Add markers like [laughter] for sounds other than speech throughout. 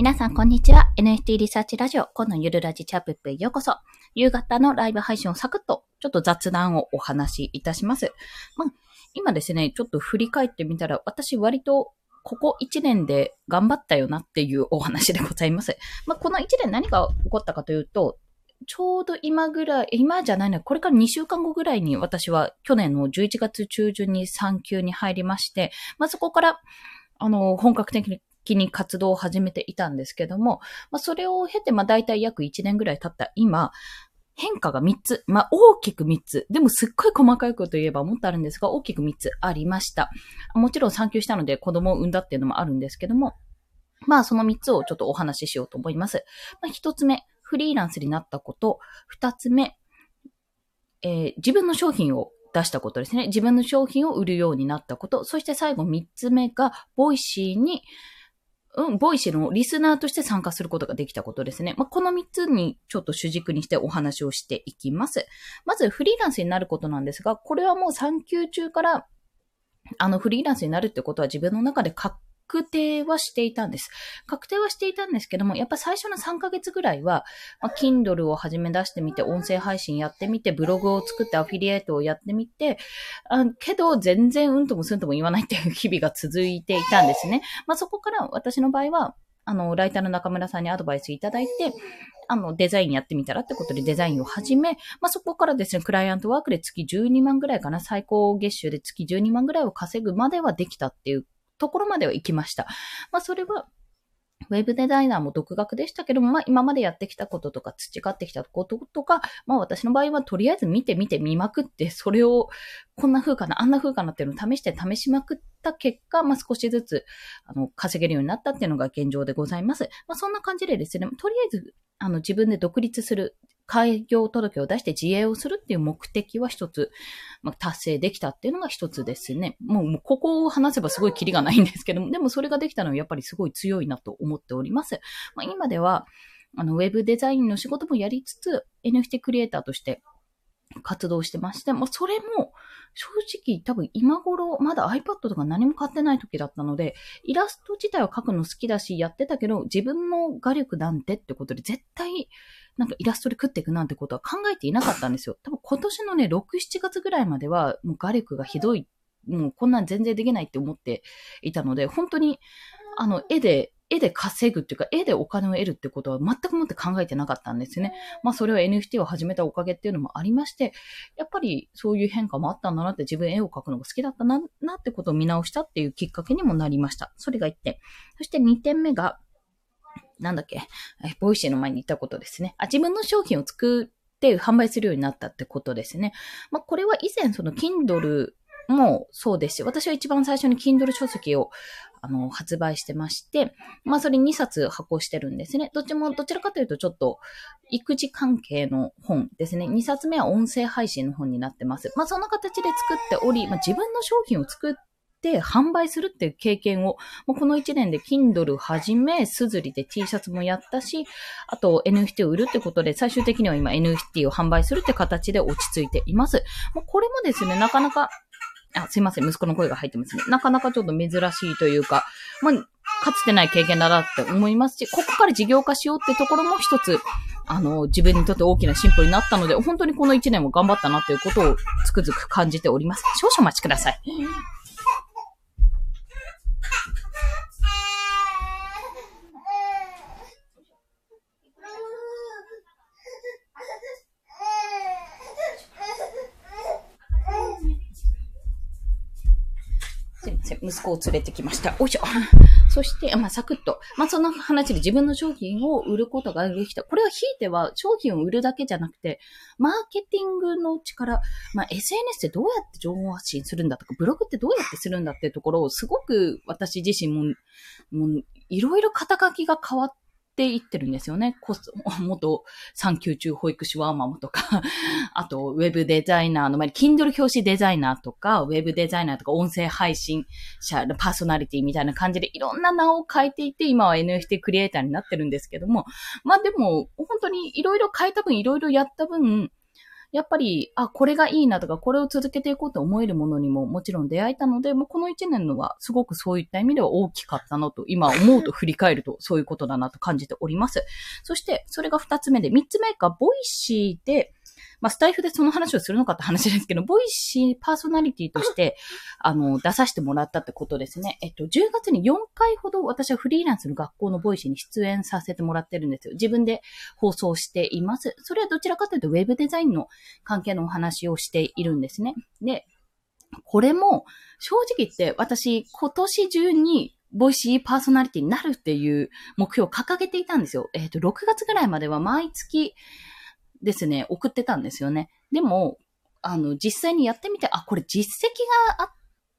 皆さん、こんにちは。NFT リサーチラジオ、このゆるラジチャップへようこそ。夕方のライブ配信をサクッと、ちょっと雑談をお話しいたします。まあ、今ですね、ちょっと振り返ってみたら、私割とここ1年で頑張ったよなっていうお話でございます。まあ、この1年何が起こったかというと、ちょうど今ぐらい、今じゃないの、これから2週間後ぐらいに私は去年の11月中旬に産休に入りまして、まあ、そこから、あの、本格的に気に活動を始めていたんですけども、まあ、それを経て、まあ、大体約1年ぐらい経った今、変化が3つ。まあ、大きく3つ。でもすっごい細かいこと言えばもっとあるんですが、大きく3つありました。もちろん産休したので子供を産んだっていうのもあるんですけども、まあ、その3つをちょっとお話ししようと思います。まあ、1つ目、フリーランスになったこと。2つ目、えー、自分の商品を出したことですね。自分の商品を売るようになったこと。そして最後3つ目が、ボイシーに、うん、ボイシーのリスナーとして参加することができたことですね。まあ、この3つにちょっと主軸にしてお話をしていきます。まず、フリーランスになることなんですが、これはもう産休中から、あの、フリーランスになるってことは自分の中で確確定はしていたんです。確定はしていたんですけども、やっぱ最初の3ヶ月ぐらいは、まあ、Kindle を始め出してみて、音声配信やってみて、ブログを作ってアフィリエイトをやってみて、あけど全然うんともすんとも言わないっていう日々が続いていたんですね。まあ、そこから私の場合は、あの、ライターの中村さんにアドバイスいただいて、あの、デザインやってみたらってことでデザインを始め、まあ、そこからですね、クライアントワークで月12万ぐらいかな、最高月収で月12万ぐらいを稼ぐまではできたっていうところまでは行きました。まあ、それは、ウェブデザイナーも独学でしたけども、まあ今までやってきたこととか培ってきたこととか、まあ私の場合はとりあえず見て見て見まくって、それをこんな風かな、あんな風かなっていうのを試して試しまくった結果、まあ少しずつ、あの、稼げるようになったっていうのが現状でございます。まあそんな感じでですね、とりあえず、あの自分で独立する開業届を出して自営をするっていう目的は一つ、まあ、達成できたっていうのが一つですね。もう、もうここを話せばすごいキリがないんですけども、でもそれができたのはやっぱりすごい強いなと思っております。まあ、今では、あの、ウェブデザインの仕事もやりつつ、NFT クリエイターとして活動してまして、まあ、それも、正直多分今頃まだ iPad とか何も買ってない時だったので、イラスト自体は描くの好きだしやってたけど、自分の画力なんてってことで絶対なんかイラストで食っていくなんてことは考えていなかったんですよ。多分今年のね、6、7月ぐらいまでは、もう画力がひどい、もうこんなん全然できないって思っていたので、本当に、あの、絵で、絵で稼ぐっていうか、絵でお金を得るってことは全くもって考えてなかったんですね。まあそれは NFT を始めたおかげっていうのもありまして、やっぱりそういう変化もあったんだなって自分絵を描くのが好きだったな、なってことを見直したっていうきっかけにもなりました。それが1点。そして2点目が、なんだっけ、ボイシーの前に言ったことですね。あ、自分の商品を作って販売するようになったってことですね。まあ、これは以前その Kindle もそうですし、私は一番最初に Kindle 書籍をあの、発売してまして、まあ、それ2冊発行してるんですね。どっちも、どちらかというとちょっと、育児関係の本ですね。2冊目は音声配信の本になってます。まあ、そんな形で作っており、まあ、自分の商品を作って、販売するっていう経験を、もうこの1年で Kindle はじめ、すずりで T シャツもやったし、あと NFT を売るってことで、最終的には今 NFT を販売するって形で落ち着いています。もうこれもですね、なかなか、あ、すいません、息子の声が入ってますね。なかなかちょっと珍しいというか、まあ、かつてない経験だなって思いますし、ここから事業化しようってところも一つ、あの、自分にとって大きな進歩になったので、本当にこの一年も頑張ったなということをつくづく感じております。少々お待ちください。せん。息子を連れてきました。おいしょ。[laughs] そして、まあ、サクッと。まあ、その話で自分の商品を売ることができた。これはひいては商品を売るだけじゃなくて、マーケティングの力、まあ、SNS ってどうやって情報発信するんだとか、ブログってどうやってするんだっていうところを、すごく私自身も、もう、いろいろ肩書きが変わっっていってるんですよね。コス [laughs] 元産休中保育士ワーママとか、[laughs] あと、ウェブデザイナーの前に、Kindle 表紙デザイナーとか、ウェブデザイナーとか、音声配信者、パーソナリティみたいな感じでいろんな名を変えていて、今は NFT クリエイターになってるんですけども、まあでも、本当にいろいろ変えた分、いろいろやった分、やっぱり、あ、これがいいなとか、これを続けていこうと思えるものにももちろん出会えたので、もうこの1年のはすごくそういった意味では大きかったのと、今思うと振り返るとそういうことだなと感じております。そして、それが2つ目で、3つ目が、ボイシーで、まあ、スタイフでその話をするのかって話ですけど、ボイシーパーソナリティとして、[laughs] あの、出させてもらったってことですね。えっと、10月に4回ほど私はフリーランスの学校のボイシーに出演させてもらってるんですよ。自分で放送しています。それはどちらかというと、ウェブデザインの関係のお話をしているんですね。で、これも、正直言って私、今年中にボイシーパーソナリティになるっていう目標を掲げていたんですよ。えっ、ー、と、6月ぐらいまでは毎月、ですね、送ってたんですよね。でも、あの、実際にやってみて、あ、これ実績があっ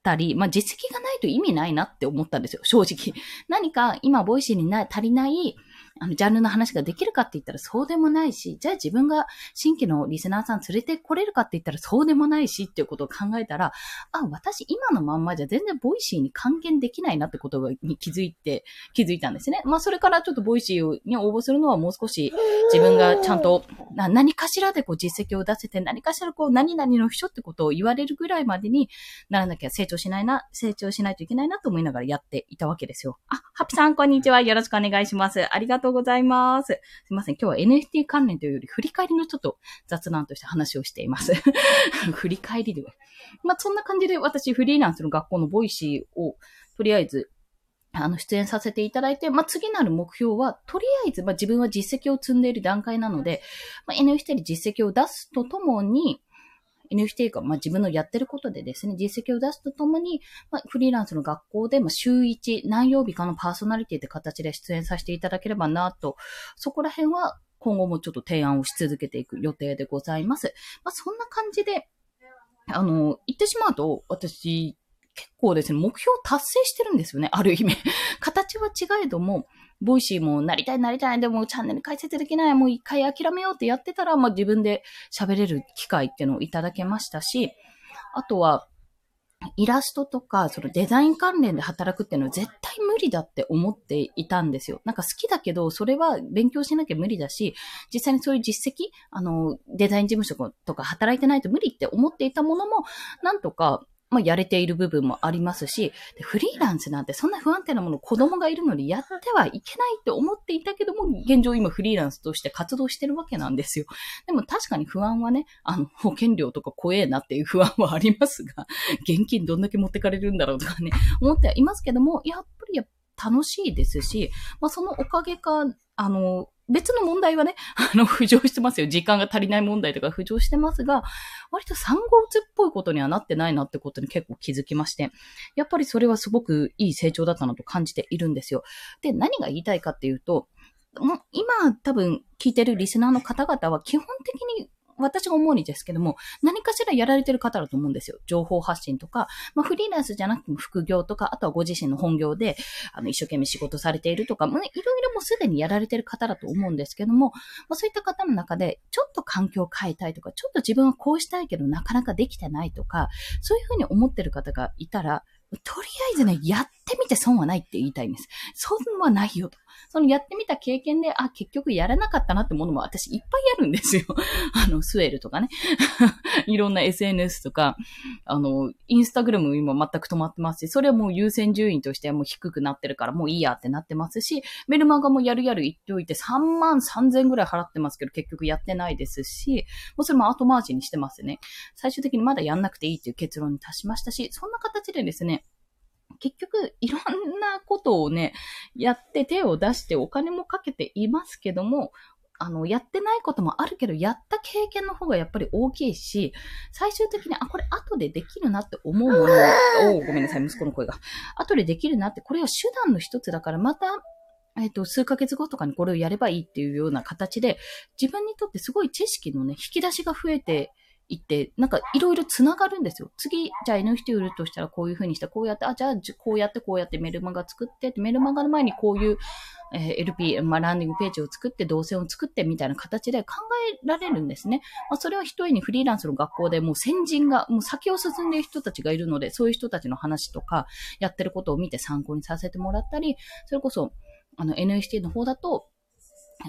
たり、まあ、実績がないと意味ないなって思ったんですよ、正直。何か今、ボイシーにな足りない、あの、ジャンルの話ができるかって言ったらそうでもないし、じゃあ自分が新規のリスナーさん連れてこれるかって言ったらそうでもないしっていうことを考えたら、あ、私今のまんまじゃ全然ボイシーに還元できないなってことに気づいて、気づいたんですね。まあそれからちょっとボイシーに応募するのはもう少し自分がちゃんと何かしらでこう実績を出せて何かしらこう何々の秘書ってことを言われるぐらいまでにならなきゃ成長しないな、成長しないといけないなと思いながらやっていたわけですよ。あ、ハピさんこんにちは。よろしくお願いします。ありがとうございます。すいません。今日は NFT 関連というより振り返りのちょっと雑談として話をしています。[laughs] 振り返りでは。まあ、そんな感じで私フリーランスの学校のボイシーをとりあえずあの、出演させていただいて、まあ、次なる目標は、とりあえず、まあ、自分は実績を積んでいる段階なので、まあ、NFT で実績を出すとともに、NFT が、まあ、自分のやってることでですね、実績を出すとともに、まあ、フリーランスの学校で、まあ、週1、何曜日かのパーソナリティって形で出演させていただければなと、そこら辺は今後もちょっと提案をし続けていく予定でございます。まあ、そんな感じで、あの、言ってしまうと、私、結構ですね、目標達成してるんですよね、ある意味。形は違えども、ボイシーもなりたいなりたい、でもチャンネル開設できない、もう一回諦めようってやってたら、まあ自分で喋れる機会っていうのをいただけましたし、あとは、イラストとか、そのデザイン関連で働くっていうのは絶対無理だって思っていたんですよ。なんか好きだけど、それは勉強しなきゃ無理だし、実際にそういう実績、あの、デザイン事務所とか働いてないと無理って思っていたものも、なんとかまあ、やれている部分もありますし、フリーランスなんてそんな不安定なもの子供がいるのにやってはいけないって思っていたけども、現状今フリーランスとして活動してるわけなんですよ。でも確かに不安はね、あの、保険料とか怖えなっていう不安はありますが、現金どんだけ持ってかれるんだろうとかね、思ってはいますけども、やっぱり楽しいですし、まあ、そのおかげか、あの、別の問題はね、[laughs] あの、浮上してますよ。時間が足りない問題とか浮上してますが、割と産後うつっぽいことにはなってないなってことに結構気づきまして、やっぱりそれはすごくいい成長だったなと感じているんですよ。で、何が言いたいかっていうと、もう今多分聞いてるリスナーの方々は基本的に私が思うにですけども、何かしらやられてる方だと思うんですよ。情報発信とか、まあ、フリーランスじゃなくても副業とか、あとはご自身の本業で、あの、一生懸命仕事されているとか、まあ、いろいろもうすでにやられてる方だと思うんですけども、まあ、そういった方の中で、ちょっと環境を変えたいとか、ちょっと自分はこうしたいけどなかなかできてないとか、そういうふうに思ってる方がいたら、とりあえずね、やってってみて損はないって言いたいんです。損はないよと。そのやってみた経験で、あ、結局やらなかったなってものも私いっぱいあるんですよ。[laughs] あの、スウェルとかね。[laughs] いろんな SNS とか、あの、インスタグラム今全く止まってますし、それはもう優先順位としてはもう低くなってるからもういいやってなってますし、メルマガもやるやる言っておいて3万3000ぐらい払ってますけど結局やってないですし、もうそれも後回しにしてますね。最終的にまだやんなくていいっていう結論に達しましたし、そんな形でですね、結局、いろんなことをね、やって手を出してお金もかけていますけども、あの、やってないこともあるけど、やった経験の方がやっぱり大きいし、最終的に、あ、これ後でできるなって思うものを、おごめんなさい、息子の声が。後でできるなって、これは手段の一つだから、また、えっ、ー、と、数ヶ月後とかにこれをやればいいっていうような形で、自分にとってすごい知識のね、引き出しが増えて行って、なんかいろいろ繋がるんですよ。次、じゃあ NFT 売るとしたらこういう風にして、こうやって、あ、じゃあこうやってこうやってメルマガ作って、メルマガの前にこういう、えー、LP、まあ、ランディングページを作って、動線を作ってみたいな形で考えられるんですね。まあ、それは一重にフリーランスの学校でもう先人が、もう先を進んでいる人たちがいるので、そういう人たちの話とか、やってることを見て参考にさせてもらったり、それこそ、あの NFT の方だと、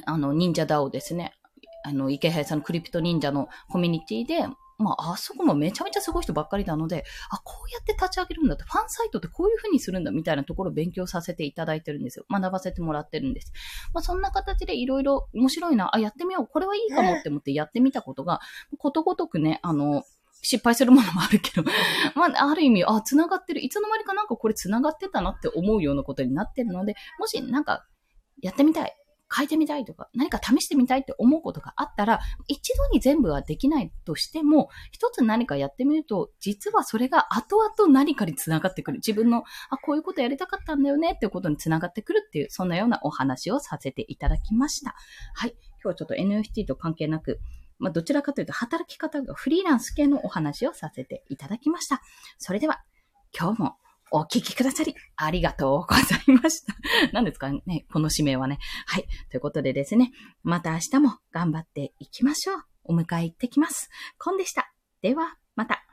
あの、忍者 DAO ですね。あの、池平さんのクリプト忍者のコミュニティで、まあ、あそこもめちゃめちゃすごい人ばっかりなので、あ、こうやって立ち上げるんだって、ファンサイトってこういう風にするんだみたいなところを勉強させていただいてるんですよ。学ばせてもらってるんです。まあ、そんな形でいろいろ面白いな、あ、やってみよう、これはいいかもって思ってやってみたことが、ことごとくね、あの、失敗するものもあるけど、[laughs] まあ、ある意味、あ、繋がってる。いつの間にかなんかこれ繋がってたなって思うようなことになってるので、もしなんか、やってみたい。変えてみたいとか、何か試してみたいって思うことがあったら、一度に全部はできないとしても、一つ何かやってみると、実はそれが後々何かにつながってくる。自分の、あ、こういうことやりたかったんだよねっていうことにつながってくるっていう、そんなようなお話をさせていただきました。はい。今日はちょっと NFT と関係なく、まあ、どちらかというと働き方がフリーランス系のお話をさせていただきました。それでは、今日もお聞きくださり、ありがとうございました。[laughs] 何ですかね、この使命はね。はい。ということでですね、また明日も頑張っていきましょう。お迎え行ってきます。コンでした。では、また。